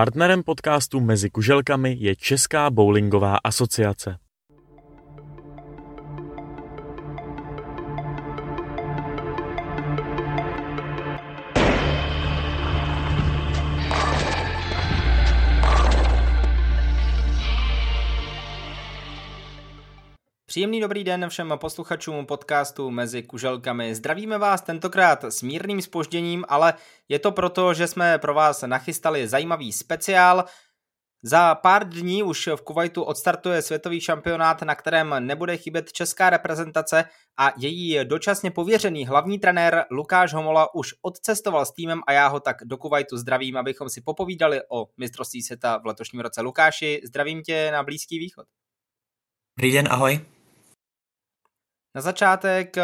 Partnerem podcastu Mezi kuželkami je Česká bowlingová asociace. Příjemný dobrý den všem posluchačům podcastu Mezi kuželkami. Zdravíme vás tentokrát s mírným spožděním, ale je to proto, že jsme pro vás nachystali zajímavý speciál. Za pár dní už v Kuwaitu odstartuje světový šampionát, na kterém nebude chybět česká reprezentace a její dočasně pověřený hlavní trenér Lukáš Homola už odcestoval s týmem a já ho tak do Kuwaitu zdravím, abychom si popovídali o mistrovství světa v letošním roce. Lukáši, zdravím tě na Blízký východ. Dobrý den, ahoj. Na začátek eh,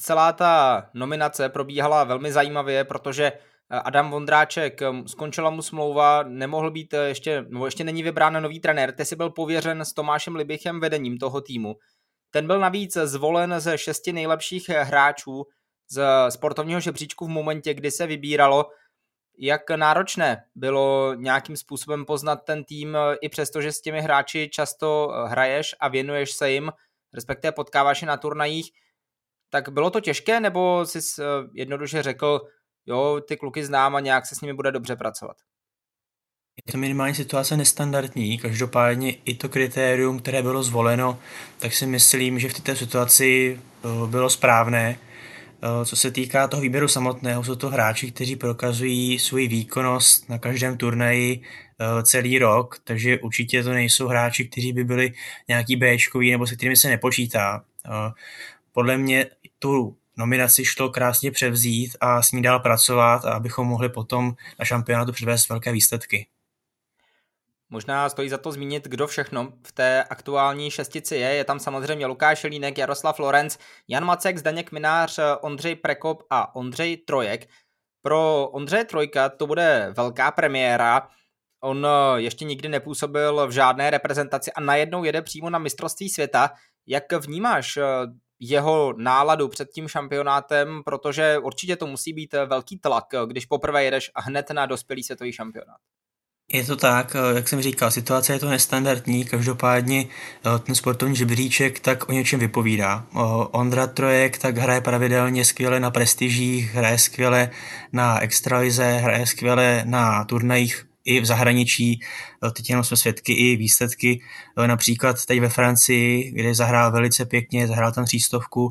celá ta nominace probíhala velmi zajímavě, protože eh, Adam Vondráček, eh, skončila mu smlouva, nemohl být ještě, nebo ještě není vybrán nový trenér, ty si byl pověřen s Tomášem Libichem vedením toho týmu. Ten byl navíc zvolen ze šesti nejlepších hráčů z sportovního žebříčku v momentě, kdy se vybíralo, jak náročné bylo nějakým způsobem poznat ten tým, i přesto, že s těmi hráči často hraješ a věnuješ se jim, respektive potkáváš je na turnajích, tak bylo to těžké, nebo jsi eh, jednoduše řekl, jo, ty kluky znám a nějak se s nimi bude dobře pracovat? Je to minimální situace nestandardní, každopádně i to kritérium, které bylo zvoleno, tak si myslím, že v této situaci eh, bylo správné. Eh, co se týká toho výběru samotného, jsou to hráči, kteří prokazují svůj výkonnost na každém turnaji Eh, celý rok, takže určitě to nejsou hráči, kteří by byli nějaký Bčkový nebo se kterými se nepočítá. Eh, podle mě tu nominaci šlo krásně převzít a s ní dál pracovat, abychom mohli potom na šampionátu předvést velké výsledky. Možná stojí za to zmínit, kdo všechno v té aktuální šestici je. Je tam samozřejmě Lukáš Línek, Jaroslav Lorenc, Jan Macek, Zdeněk Minář, Ondřej Prekop a Ondřej Trojek. Pro Ondřeje Trojka to bude velká premiéra. On eh, ještě nikdy nepůsobil v žádné reprezentaci a najednou jede přímo na mistrovství světa. Jak vnímáš eh, jeho náladu před tím šampionátem, protože určitě to musí být eh, velký tlak, když poprvé jedeš hned na dospělý světový šampionát. Je to tak, jak jsem říkal, situace je to nestandardní, každopádně ten sportovní žebříček tak o něčem vypovídá. Ondra Trojek tak hraje pravidelně skvěle na prestižích, hraje skvěle na extralize, hraje skvěle na turnajích i v zahraničí. Eh, teď jenom jsme svědky i výsledky, eh, například teď ve Francii, kde zahrál velice pěkně, zahrál tam třístovku,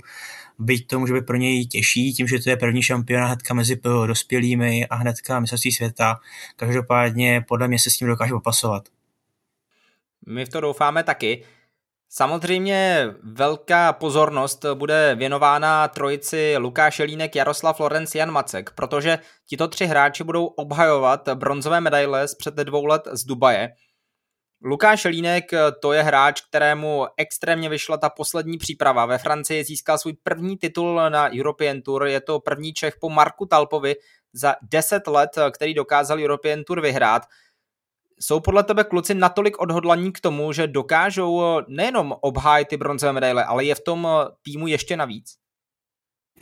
byť to může být pro něj těžší, tím, že to je první šampionát hnedka mezi dospělými a hnedka mistrovství světa. Každopádně podle mě se s tím dokáže popasovat. My v to doufáme taky. Samozřejmě velká pozornost bude věnována trojici Lukáš Jelínek, Jaroslav Lorenz, Jan Macek, protože tito tři hráči budou obhajovat bronzové medaile z před dvou let z Dubaje. Lukáš Jelínek to je hráč, kterému extrémně vyšla ta poslední příprava. Ve Francii získal svůj první titul na European Tour, je to první Čech po Marku Talpovi za 10 let, který dokázal European Tour vyhrát. Jsou podle tebe kluci natolik odhodlaní k tomu, že dokážou eh, nejenom obhájit ty bronzové medaile, ale je v tom eh, týmu ještě navíc?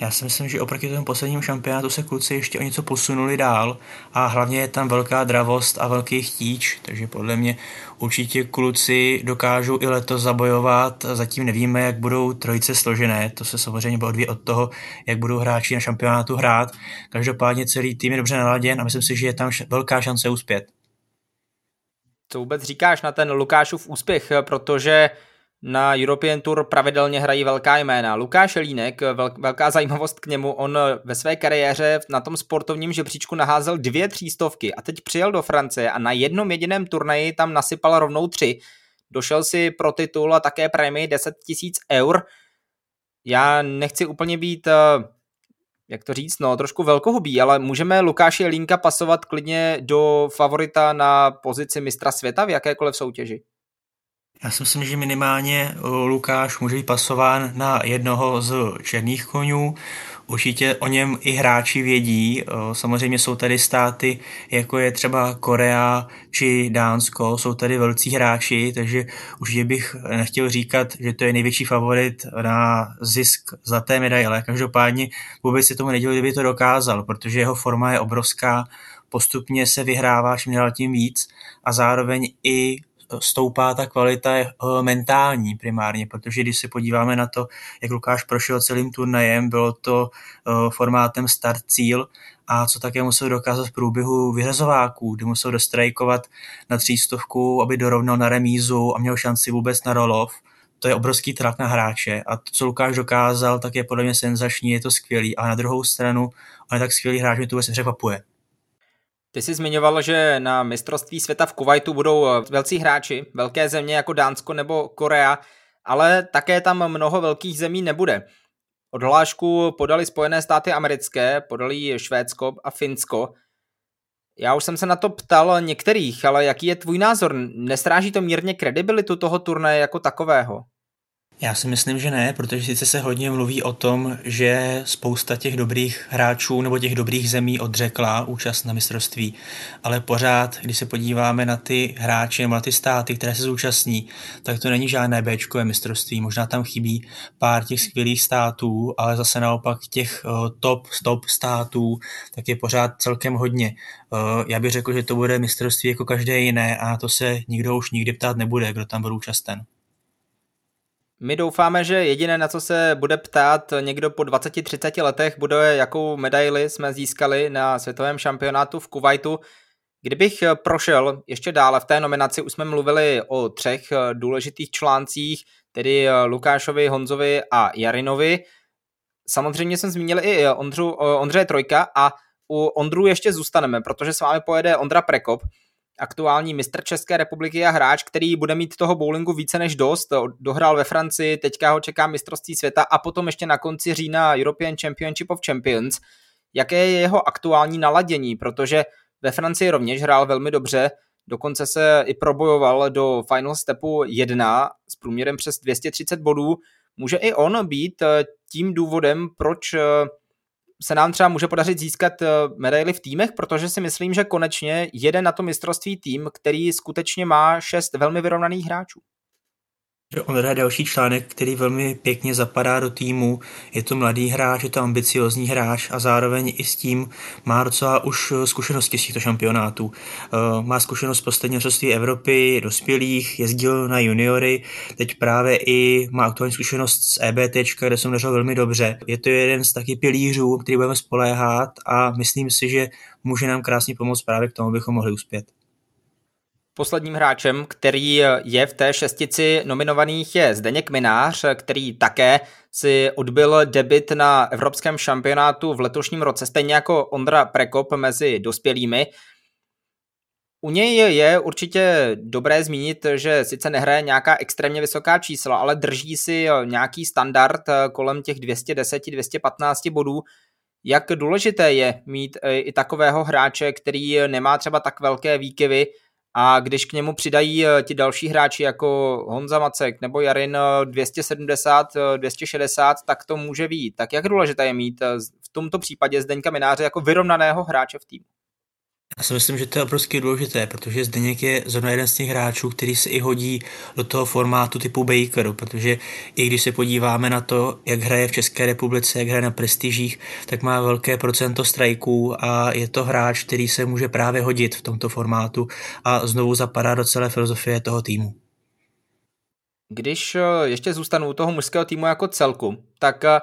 Já si myslím, že oproti tomu poslednímu šampionátu se kluci ještě o něco posunuli dál a hlavně je tam velká dravost a velký chtíč, takže podle mě určitě kluci dokážou i letos zabojovat. Zatím nevíme, jak budou trojice složené, to se samozřejmě odvíjí od toho, jak budou hráči na šampionátu hrát. Každopádně celý tým je dobře naladěn a myslím si, že je tam velká šance uspět co vůbec říkáš na ten Lukášův úspěch, protože na European Tour pravidelně hrají velká jména. Lukáš Línek, velká zajímavost k němu, on ve své kariéře na tom sportovním žebříčku naházel dvě třístovky a teď přijel do Francie a na jednom jediném turnaji tam nasypal rovnou tři. Došel si pro titul a také prémii 10 000 eur. Já nechci úplně být eh, jak to říct, no, trošku velkohubý, ale můžeme Lukáši Línka pasovat klidně do favorita na pozici mistra světa v jakékoliv soutěži? Já si myslím, že minimálně Lukáš může být pasován na jednoho z černých konů. Určitě o něm i hráči vědí. Samozřejmě jsou tady státy, jako je třeba Korea či Dánsko, jsou tady velcí hráči, takže určitě bych nechtěl říkat, že to je největší favorit na zisk zlaté medaile. Každopádně vůbec si tomu nedělal, kdyby to dokázal, protože jeho forma je obrovská, postupně se vyhrává čím dál tím víc a zároveň i stoupá ta kvalita eh, mentální primárně, protože když se podíváme na to, jak Lukáš prošel celým turnajem, bylo to eh, formátem start-cíl a co také musel dokázat v průběhu vyhrazováků, kdy musel dostrajkovat na třístovku, aby dorovnal na remízu a měl šanci vůbec na rolov. To je obrovský tlak na hráče a to, co Lukáš dokázal, tak je podle mě senzační, je to skvělý. A na druhou stranu, on je tak skvělý hráč, mě to vůbec nepřekvapuje. Ty jsi zmiňoval, že na mistrovství světa v Kuwaitu budou eh, velcí hráči, velké země jako Dánsko nebo Korea, ale také tam mnoho velkých zemí nebude. Odhlášku podali Spojené státy americké, podali Švédsko a Finsko. Já už jsem se na to ptal některých, ale jaký je tvůj názor? Nestráží to mírně kredibilitu toho turnaje jako takového? Já si myslím, že ne, protože sice se hodně mluví o tom, že spousta těch dobrých hráčů nebo těch dobrých zemí odřekla účast na mistrovství, ale pořád, když se podíváme na ty hráče nebo na ty státy, které se zúčastní, tak to není žádné b mistrovství. Možná tam chybí pár těch skvělých států, ale zase naopak těch uh, top, top států, tak je pořád celkem hodně. Uh, já bych řekl, že to bude mistrovství jako každé jiné a to se nikdo už nikdy ptát nebude, kdo tam byl účasten. My doufáme, že jediné, na co se bude ptát někdo po 20-30 letech, bude, jakou medaili jsme získali na světovém šampionátu v Kuwaitu. Kdybych prošel ještě dále v té nominaci, už jsme mluvili o třech důležitých článcích, tedy Lukášovi, Honzovi a Jarinovi. Samozřejmě jsem zmínil i Ondřu, Ondřeje Trojka a u Ondru ještě zůstaneme, protože s vámi pojede Ondra Prekop, aktuální mistr České republiky a hráč, který bude mít toho bowlingu více než dost. Dohrál ve Francii, teďka ho čeká mistrovství světa a potom ještě na konci října European Championship of Champions. Jaké je jeho aktuální naladění, protože ve Francii rovněž hrál velmi dobře, dokonce se i probojoval do final stepu 1 s průměrem přes 230 bodů. Může i on být tím důvodem, proč se nám třeba může podařit získat eh, medaily v týmech, protože si myslím, že konečně jede na to mistrovství tým, který skutečně má šest velmi vyrovnaných hráčů. On je další článek, který velmi pěkně zapadá do týmu. Je to mladý hráč, je to ambiciozní hráč a zároveň i s tím má docela už zkušenosti z těchto šampionátů. Eh, má zkušenost z posledního mistrovství Evropy, dospělých, jezdil na juniory, teď právě i má aktuální zkušenost z EBT, kde jsem dařil velmi dobře. Je to jeden z taky pilířů, který budeme spoléhat a myslím si, že může nám krásně pomoct právě k tomu, abychom mohli uspět. Posledním hráčem, který je v té šestici nominovaných, je Zdeněk Minář, který také si odbil debit na evropském šampionátu v letošním roce, stejně jako Ondra Prekop mezi dospělými. U něj je určitě dobré zmínit, že sice nehraje nějaká extrémně vysoká čísla, ale drží si nějaký standard kolem těch 210-215 bodů. Jak důležité je mít i takového hráče, který nemá třeba tak velké výkyvy, a když k němu přidají eh, ti další hráči jako Honza Macek nebo Jarin 270, eh, 260, eh, tak to může být. Tak jak důležité je mít v tomto případě Zdeňka Mináře jako vyrovnaného hráče v týmu? Já si myslím, že to je obrovsky důležité, protože Zdeněk je zrovna jeden z těch hráčů, který se i hodí do toho formátu typu Bakeru, protože i když se podíváme na to, jak hraje v České republice, jak hraje na prestižích, tak má velké procento strajků a je to hráč, který se může právě hodit v tomto formátu a znovu zapadá do celé filozofie toho týmu. Když eh, ještě zůstanu u toho mužského týmu jako celku, tak eh,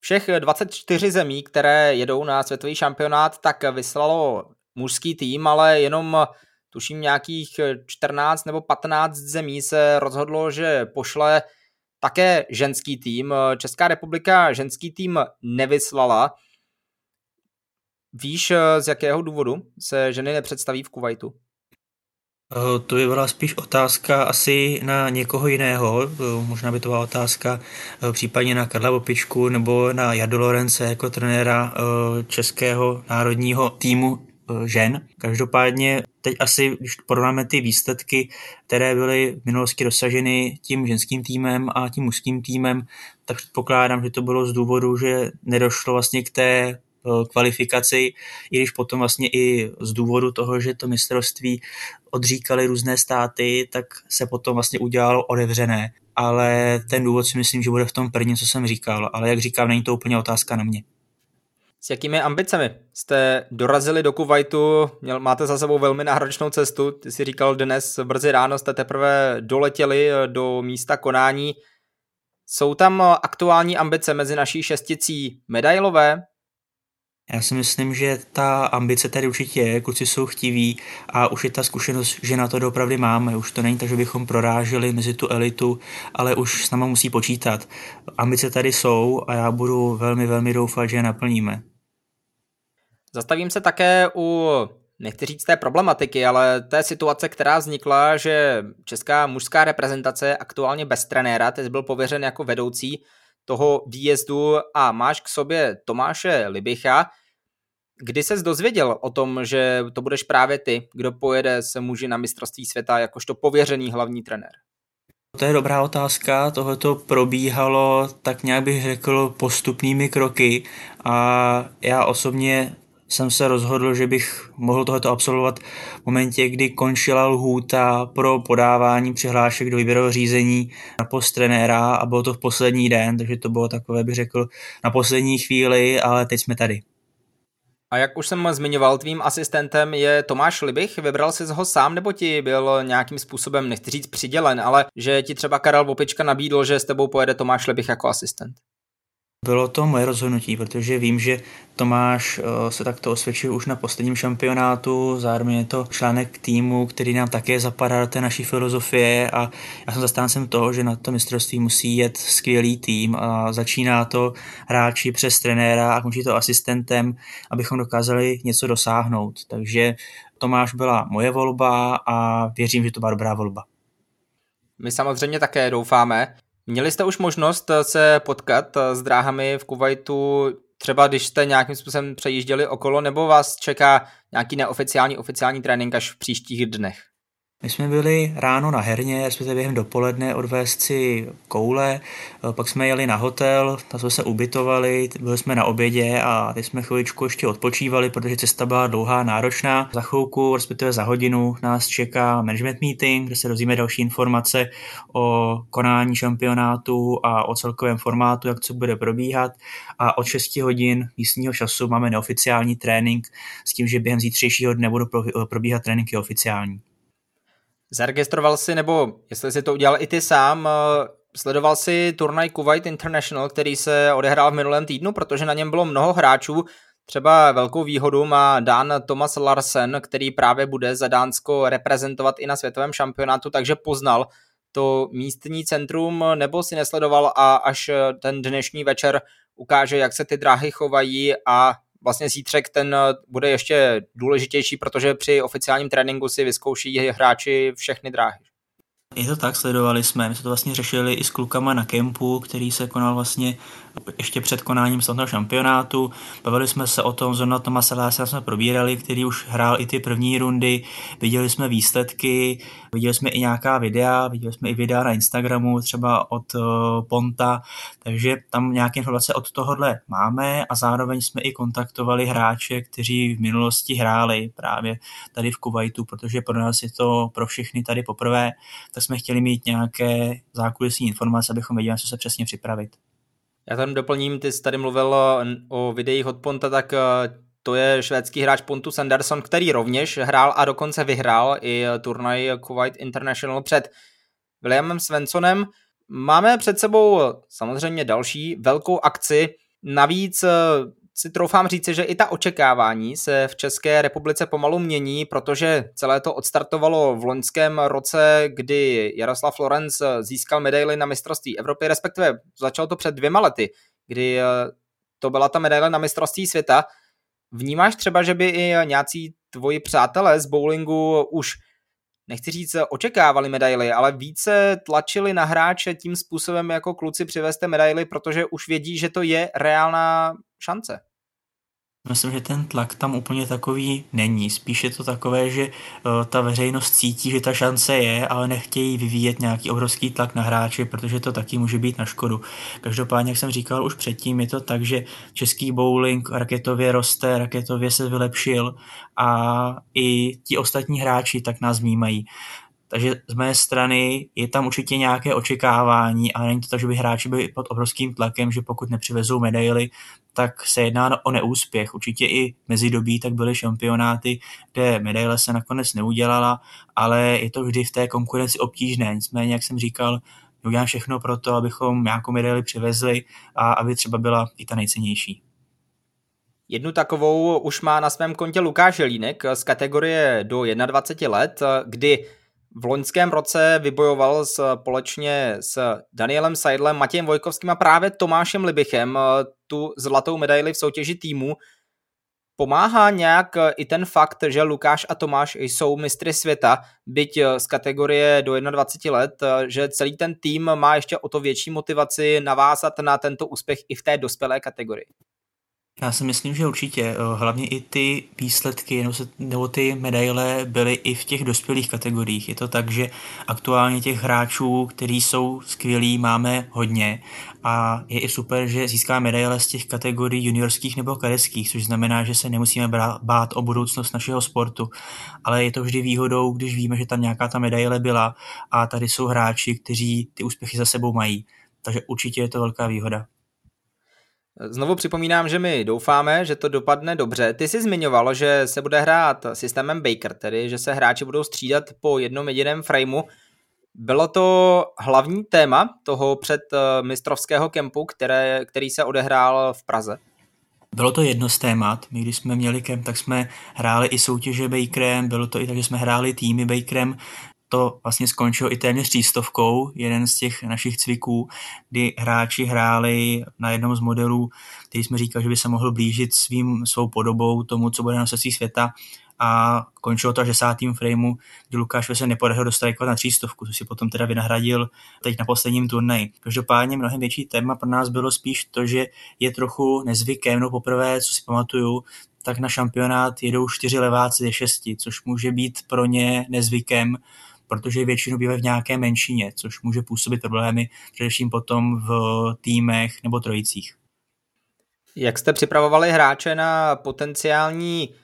všech 24 zemí, které jedou na světový šampionát, tak vyslalo mužský tým, ale jenom tuším nějakých 14 nebo 15 zemí se rozhodlo, že pošle také ženský tým. Česká republika ženský tým nevyslala. Víš, z jakého důvodu se ženy nepředstaví v Kuwaitu? Eh, to by byla spíš otázka asi na někoho jiného. Eh, možná by to byla otázka eh, případně na Karla Opičku nebo na Jadu Lorence jako trenéra českého národního týmu Eh, žen. Každopádně teď asi, když porovnáme ty výsledky, které byly v minulosti dosaženy tím ženským týmem a tím mužským týmem, tak předpokládám, že to bylo z důvodu, že nedošlo vlastně k té eh, kvalifikaci, i když potom vlastně i z důvodu toho, že to mistrovství odříkali různé státy, tak se potom vlastně udělalo odevřené. Ale ten důvod si myslím, že bude v tom prvním, co jsem říkal. Ale jak říkám, není to úplně otázka na mě. S jakými ambicemi jste dorazili do Kuwaitu? Měl, máte za sebou velmi náročnou cestu. Ty si říkal dnes brzy ráno jste teprve doletěli eh, do místa konání. Jsou tam aktuální ambice mezi naší šesticí medailové? Já si myslím, že ta ambice tady určitě je, kluci jsou chtiví a už je ta zkušenost, že na to doopravdy máme. Už to není tak, že bychom proráželi mezi tu elitu, ale už s náma musí počítat. Ambice tady jsou a já budu velmi, velmi doufat, že je naplníme. Zastavím se také u, nechci říct té problematiky, ale té situace, která vznikla, že česká mužská reprezentace je aktuálně bez trenéra, jsi byl pověřen jako vedoucí toho výjezdu a máš k sobě Tomáše Libicha. Kdy ses dozvěděl o tom, že to budeš právě ty, kdo pojede se muži na mistrovství světa jakožto pověřený hlavní trenér? To je dobrá otázka, tohle to probíhalo tak nějak bych řekl postupnými kroky a já osobně jsem se rozhodl, že bych mohl tohleto absolvovat v momentě, kdy končila lhůta pro podávání přihlášek do výběrového řízení na post trenéra a bylo to v poslední den, takže to bylo takové, bych řekl, na poslední chvíli, ale teď jsme tady. A jak už jsem zmiňoval, tvým asistentem je Tomáš Libich. Vybral jsi ho sám, nebo ti byl nějakým způsobem, nechci říct přidělen, ale že ti třeba Karel Vopička nabídl, že s tebou pojede Tomáš Libich jako asistent? Bylo to moje rozhodnutí, protože vím, že Tomáš eh, se takto osvědčil už na posledním šampionátu, zároveň je to článek týmu, který nám také zapadá do té naší filozofie a já jsem zastáncem toho, že na to mistrovství musí jet skvělý tým a začíná to hráči přes trenéra a končí to asistentem, abychom dokázali něco dosáhnout. Takže Tomáš byla moje volba a věřím, že to byla dobrá volba. My samozřejmě také doufáme. Měli jste už možnost eh, se potkat eh, s dráhami v Kuwaitu, třeba když jste nějakým způsobem přejížděli okolo, nebo vás čeká nějaký neoficiální oficiální trénink až v příštích dnech? My jsme byli ráno na herně, respektive během dopoledne odvést si koule, eh, pak jsme jeli na hotel, tam jsme se ubytovali, byli jsme na obědě a teď jsme chviličku ještě odpočívali, protože cesta byla dlouhá, náročná. Za chvilku, respektive za hodinu nás čeká management meeting, kde se dozvíme další informace o konání šampionátu a o celkovém formátu, jak co bude probíhat. A od 6 hodin místního času máme neoficiální trénink s tím, že během zítřejšího dne budou probíhat tréninky oficiální. Zaregistroval si, nebo jestli si to udělal i ty sám, eh, sledoval si turnaj Kuwait International, který se odehrál v minulém týdnu, protože na něm bylo mnoho hráčů, Třeba velkou výhodu má Dan Thomas Larsen, který právě bude za Dánsko reprezentovat i na světovém šampionátu, takže poznal to místní centrum, nebo si nesledoval a až ten dnešní večer ukáže, jak se ty dráhy chovají a vlastně zítřek ten eh, bude ještě důležitější, protože při oficiálním tréninku si vyzkouší hráči všechny dráhy. Je to tak, sledovali jsme, my jsme to vlastně řešili i s klukama na kempu, který se konal vlastně ještě před konáním slavného šampionátu. Bavili jsme se o tom, zrovna Tomasa Lása jsme probírali, který už hrál i ty první rundy, viděli jsme výsledky, viděli jsme i nějaká videa, viděli jsme i videa na Instagramu, třeba od uh, Ponta, takže tam nějaké informace od tohohle máme a zároveň jsme i kontaktovali hráče, kteří v minulosti hráli právě tady v Kuwaitu, protože pro nás je to pro všechny tady poprvé, tak jsme chtěli mít nějaké zákulisní informace, abychom věděli, co se přesně připravit. Já tam doplním, ty jsi tady mluvil o videích od Ponta, tak eh, to je švédský hráč Pontus Anderson, který rovněž hrál a dokonce vyhrál i turnaj Kuwait International před Williamem Svensonem. Máme před sebou samozřejmě další velkou akci. Navíc eh, si troufám říci, že i ta očekávání se v České republice pomalu mění, protože celé to odstartovalo v loňském roce, kdy Jaroslav Florenc získal medaili na mistrovství Evropy, respektive začalo to před dvěma lety, kdy eh, to byla ta medaile na mistrovství světa. Vnímáš třeba, že by i nějací tvoji přátelé z bowlingu už nechci říct, očekávali medaily, ale více tlačili na hráče tím způsobem, jako kluci přiveste medaily, protože už vědí, že to je reálná šance. Myslím, že ten tlak tam úplně takový není. Spíš je to takové, že uh, ta veřejnost cítí, že ta šance je, ale nechtějí vyvíjet nějaký obrovský tlak na hráče, protože to taky může být na škodu. Každopádně, jak jsem říkal už předtím, je to tak, že český bowling raketově roste, raketově se vylepšil a i ti ostatní hráči tak nás vnímají. Takže z mé strany je tam určitě nějaké očekávání a není to tak, že by hráči byli pod obrovským tlakem, že pokud nepřivezou medaily, tak se jedná o neúspěch. Určitě i mezi dobí tak byly šampionáty, kde medaile se nakonec neudělala, ale je to vždy v té konkurenci obtížné. Nicméně, jak jsem říkal, udělám všechno pro to, abychom nějakou medaili přivezli a aby třeba byla i ta nejcennější. Jednu takovou už má na svém kontě Lukáš Jelínek z kategorie do 21 let, kdy v loňském roce vybojoval společně s Danielem Seidlem, Matějem Vojkovským a právě Tomášem Libichem tu zlatou medaili v soutěži týmu. Pomáhá nějak i ten fakt, že Lukáš a Tomáš jsou mistry světa, byť z kategorie do 21 let, že celý ten tým má ještě o to větší motivaci navázat na tento úspěch i v té dospělé kategorii? Já si myslím, že určitě. Eh, hlavně i ty výsledky nebo ty medaile byly i v těch dospělých kategoriích. Je to tak, že aktuálně těch hráčů, kteří jsou skvělí, máme hodně a je i super, že získá medaile z těch kategorií juniorských nebo kadeckých, což znamená, že se nemusíme bát o budoucnost našeho sportu. Ale je to vždy výhodou, když víme, že tam nějaká ta medaile byla a tady jsou hráči, kteří ty úspěchy za sebou mají. Takže určitě je to velká výhoda. Znovu připomínám, že my doufáme, že to dopadne dobře. Ty jsi zmiňoval, že se bude hrát systémem Baker, tedy že se hráči budou střídat po jednom jediném frameu. Bylo to hlavní téma toho před eh, mistrovského kempu, které, který se odehrál v Praze? Bylo to jedno z témat. My, když jsme měli kemp, tak jsme hráli i soutěže Bakerem, bylo to i tak, že jsme hráli týmy Bakerem to vlastně skončilo i téměř třístovkou, jeden z těch našich cviků, kdy hráči hráli na jednom z modelů, který jsme říkali, že by se mohl blížit svým, svou podobou tomu, co bude na srdcí světa a končilo to až desátým frameu, kdy Lukáš se nepodařil dostat na třístovku, což si potom teda vynahradil teď na posledním turnaji. Každopádně mnohem větší téma pro nás bylo spíš to, že je trochu nezvykem, no poprvé, co si pamatuju, tak na šampionát jedou čtyři leváci ze šesti, což může být pro ně nezvykem, protože většinou bývají v nějaké menšině, což může působit problémy především potom v týmech nebo trojicích. Jak jste připravovali hráče na potenciální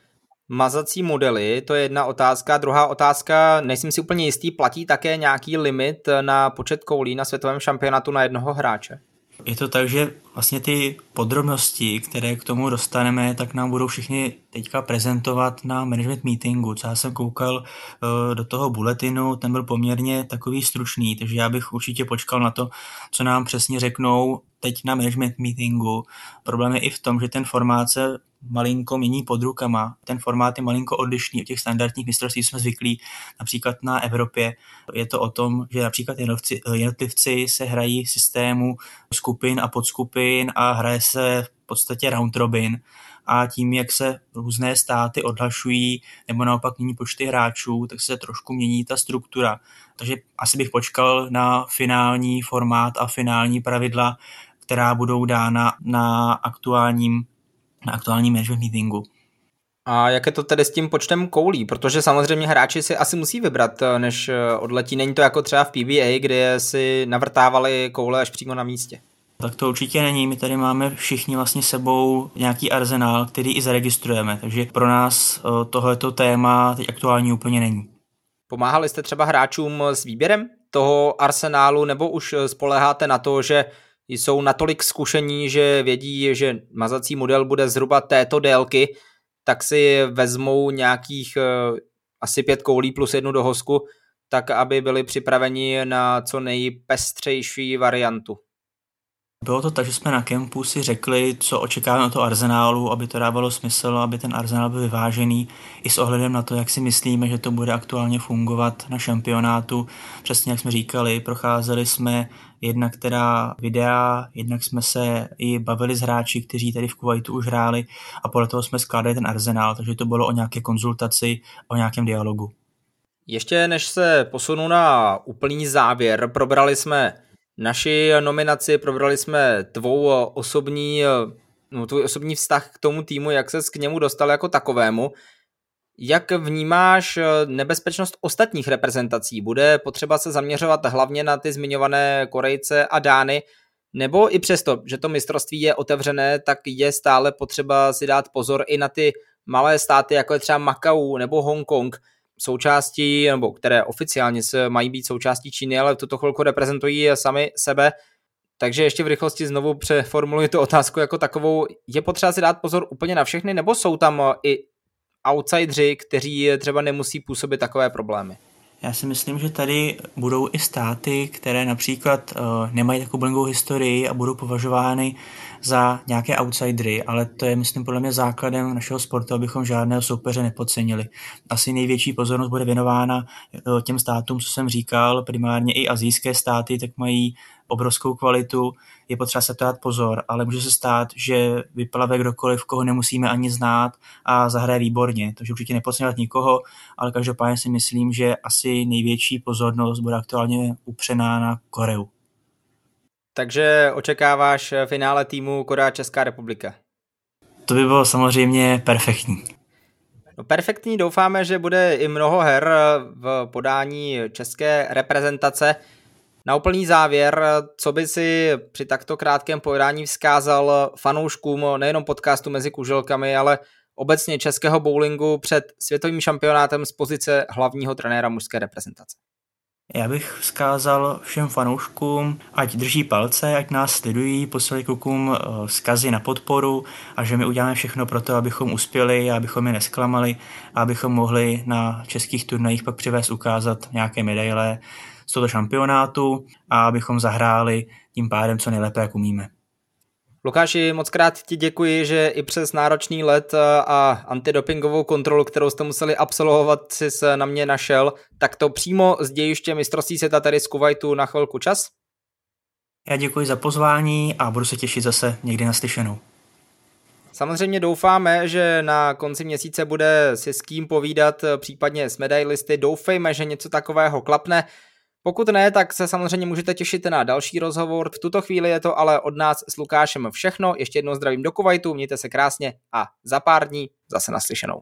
mazací modely, to je jedna otázka. Druhá otázka, nejsem si úplně jistý, platí také nějaký limit na počet koulí na světovém šampionátu na jednoho hráče? Je to tak, že vlastně ty podrobnosti, které k tomu dostaneme, tak nám budou všichni teďka prezentovat na management meetingu. Co já jsem koukal uh, do toho bulletinu, ten byl poměrně takový stručný, takže já bych určitě počkal na to, co nám přesně řeknou teď na management meetingu. Problém je i v tom, že ten formát se malinko mění pod rukama. Ten formát je malinko odlišný od těch standardních mistrovství, jsme zvyklí například na Evropě. Je to o tom, že například jednotlivci, jednotlivci se hrají systému skupin a podskupin a hraje se v podstatě round robin a tím, jak se různé státy odhlašují nebo naopak mění počty hráčů, tak se trošku mění ta struktura. Takže asi bych počkal na finální formát a finální pravidla, která budou dána na aktuálním na aktuálním management meetingu. A jak je to tedy s tím počtem koulí? Protože samozřejmě hráči si asi musí vybrat, než eh, odletí. Není to jako třeba v PBA, kde si navrtávali koule až přímo na místě. Tak to určitě není. My tady máme všichni vlastně sebou nějaký arzenál, který i zaregistrujeme. Takže pro nás eh, tohleto téma teď aktuální úplně není. Pomáhali jste třeba hráčům s výběrem toho arsenálu, nebo už spoleháte na to, že jsou natolik zkušení, že vědí, že mazací model bude zhruba této délky, tak si vezmou nějakých uh, asi pět koulí plus jednu dohozku, tak aby byli připraveni na co nejpestřejší variantu. Bylo to tak, že jsme na kempu si řekli, co očekáváme od toho arzenálu, aby to dávalo smysl, aby ten arzenál byl vyvážený i s ohledem na to, jak si myslíme, že to bude aktuálně fungovat na šampionátu. Přesně jak jsme říkali, procházeli jsme jednak teda videa, jednak jsme se i bavili s hráči, kteří tady v Kuwaitu už hráli a podle toho jsme skládali ten arzenál, takže to bylo o nějaké konzultaci, o nějakém dialogu. Ještě než se posunu na úplný závěr, probrali jsme naši nominaci, probrali jsme tvou osobní, no, tvůj osobní vztah k tomu týmu, jak ses k němu dostal jako takovému. Jak vnímáš eh, nebezpečnost ostatních reprezentací? Bude potřeba se zaměřovat hlavně na ty zmiňované Korejce a Dány, nebo i přesto, že to mistrovství je otevřené, tak je stále potřeba si dát pozor i na ty malé státy, jako je třeba Makau nebo Hongkong. Součástí, nebo které oficiálně se mají být součástí Číny, ale v tuto chvilku reprezentují sami sebe. Takže ještě v rychlosti znovu přeformuluji tu otázku jako takovou. Je potřeba si dát pozor úplně na všechny, nebo jsou tam i outsidři, kteří třeba nemusí působit takové problémy? Já si myslím, že tady budou i státy, které například uh, nemají takovou blingovou historii a budou považovány za nějaké outsidery, ale to je, myslím, podle mě základem našeho sportu, abychom žádného soupeře nepodcenili. Asi největší pozornost bude věnována uh, těm státům, co jsem říkal, primárně i azijské státy, tak mají obrovskou kvalitu, je potřeba se to dát pozor, ale může se stát, že vyplave kdokoliv, koho nemusíme ani znát a zahraje výborně. Takže určitě nepodceňovat nikoho, ale každopádně si myslím, že asi největší pozornost bude aktuálně upřená na Koreu. Takže očekáváš finále týmu Korea Česká republika? To by bylo samozřejmě perfektní. No perfektní, doufáme, že bude i mnoho her v podání české reprezentace. Na úplný závěr, co by si při takto krátkém pojedání vzkázal fanouškům nejenom podcastu mezi kuželkami, ale obecně českého bowlingu před světovým šampionátem z pozice hlavního trenéra mužské reprezentace? Já bych vzkázal všem fanouškům, ať drží palce, ať nás sledují, poslali klukům eh, vzkazy na podporu a že my uděláme všechno pro to, abychom uspěli, abychom je nesklamali a abychom mohli na českých turnajích pak přivést ukázat nějaké medaile, z toho šampionátu a abychom zahráli tím pádem co nejlépe, jak umíme. Lukáši, moc krát ti děkuji, že i přes náročný let a antidopingovou kontrolu, kterou jste museli absolvovat, si se na mě našel, tak to přímo z dějiště mistrovství světa tady z Kuwaitu na chvilku čas. Já děkuji za pozvání a budu se těšit zase někdy na slyšenou. Samozřejmě doufáme, že na konci měsíce bude si s kým povídat, případně s medailisty. Doufejme, že něco takového klapne. Pokud ne, tak se samozřejmě můžete těšit na další rozhovor. V tuto chvíli je to ale od nás s Lukášem všechno. Ještě jednou zdravím do Kuwaitu, mějte se krásně a za pár dní zase naslyšenou.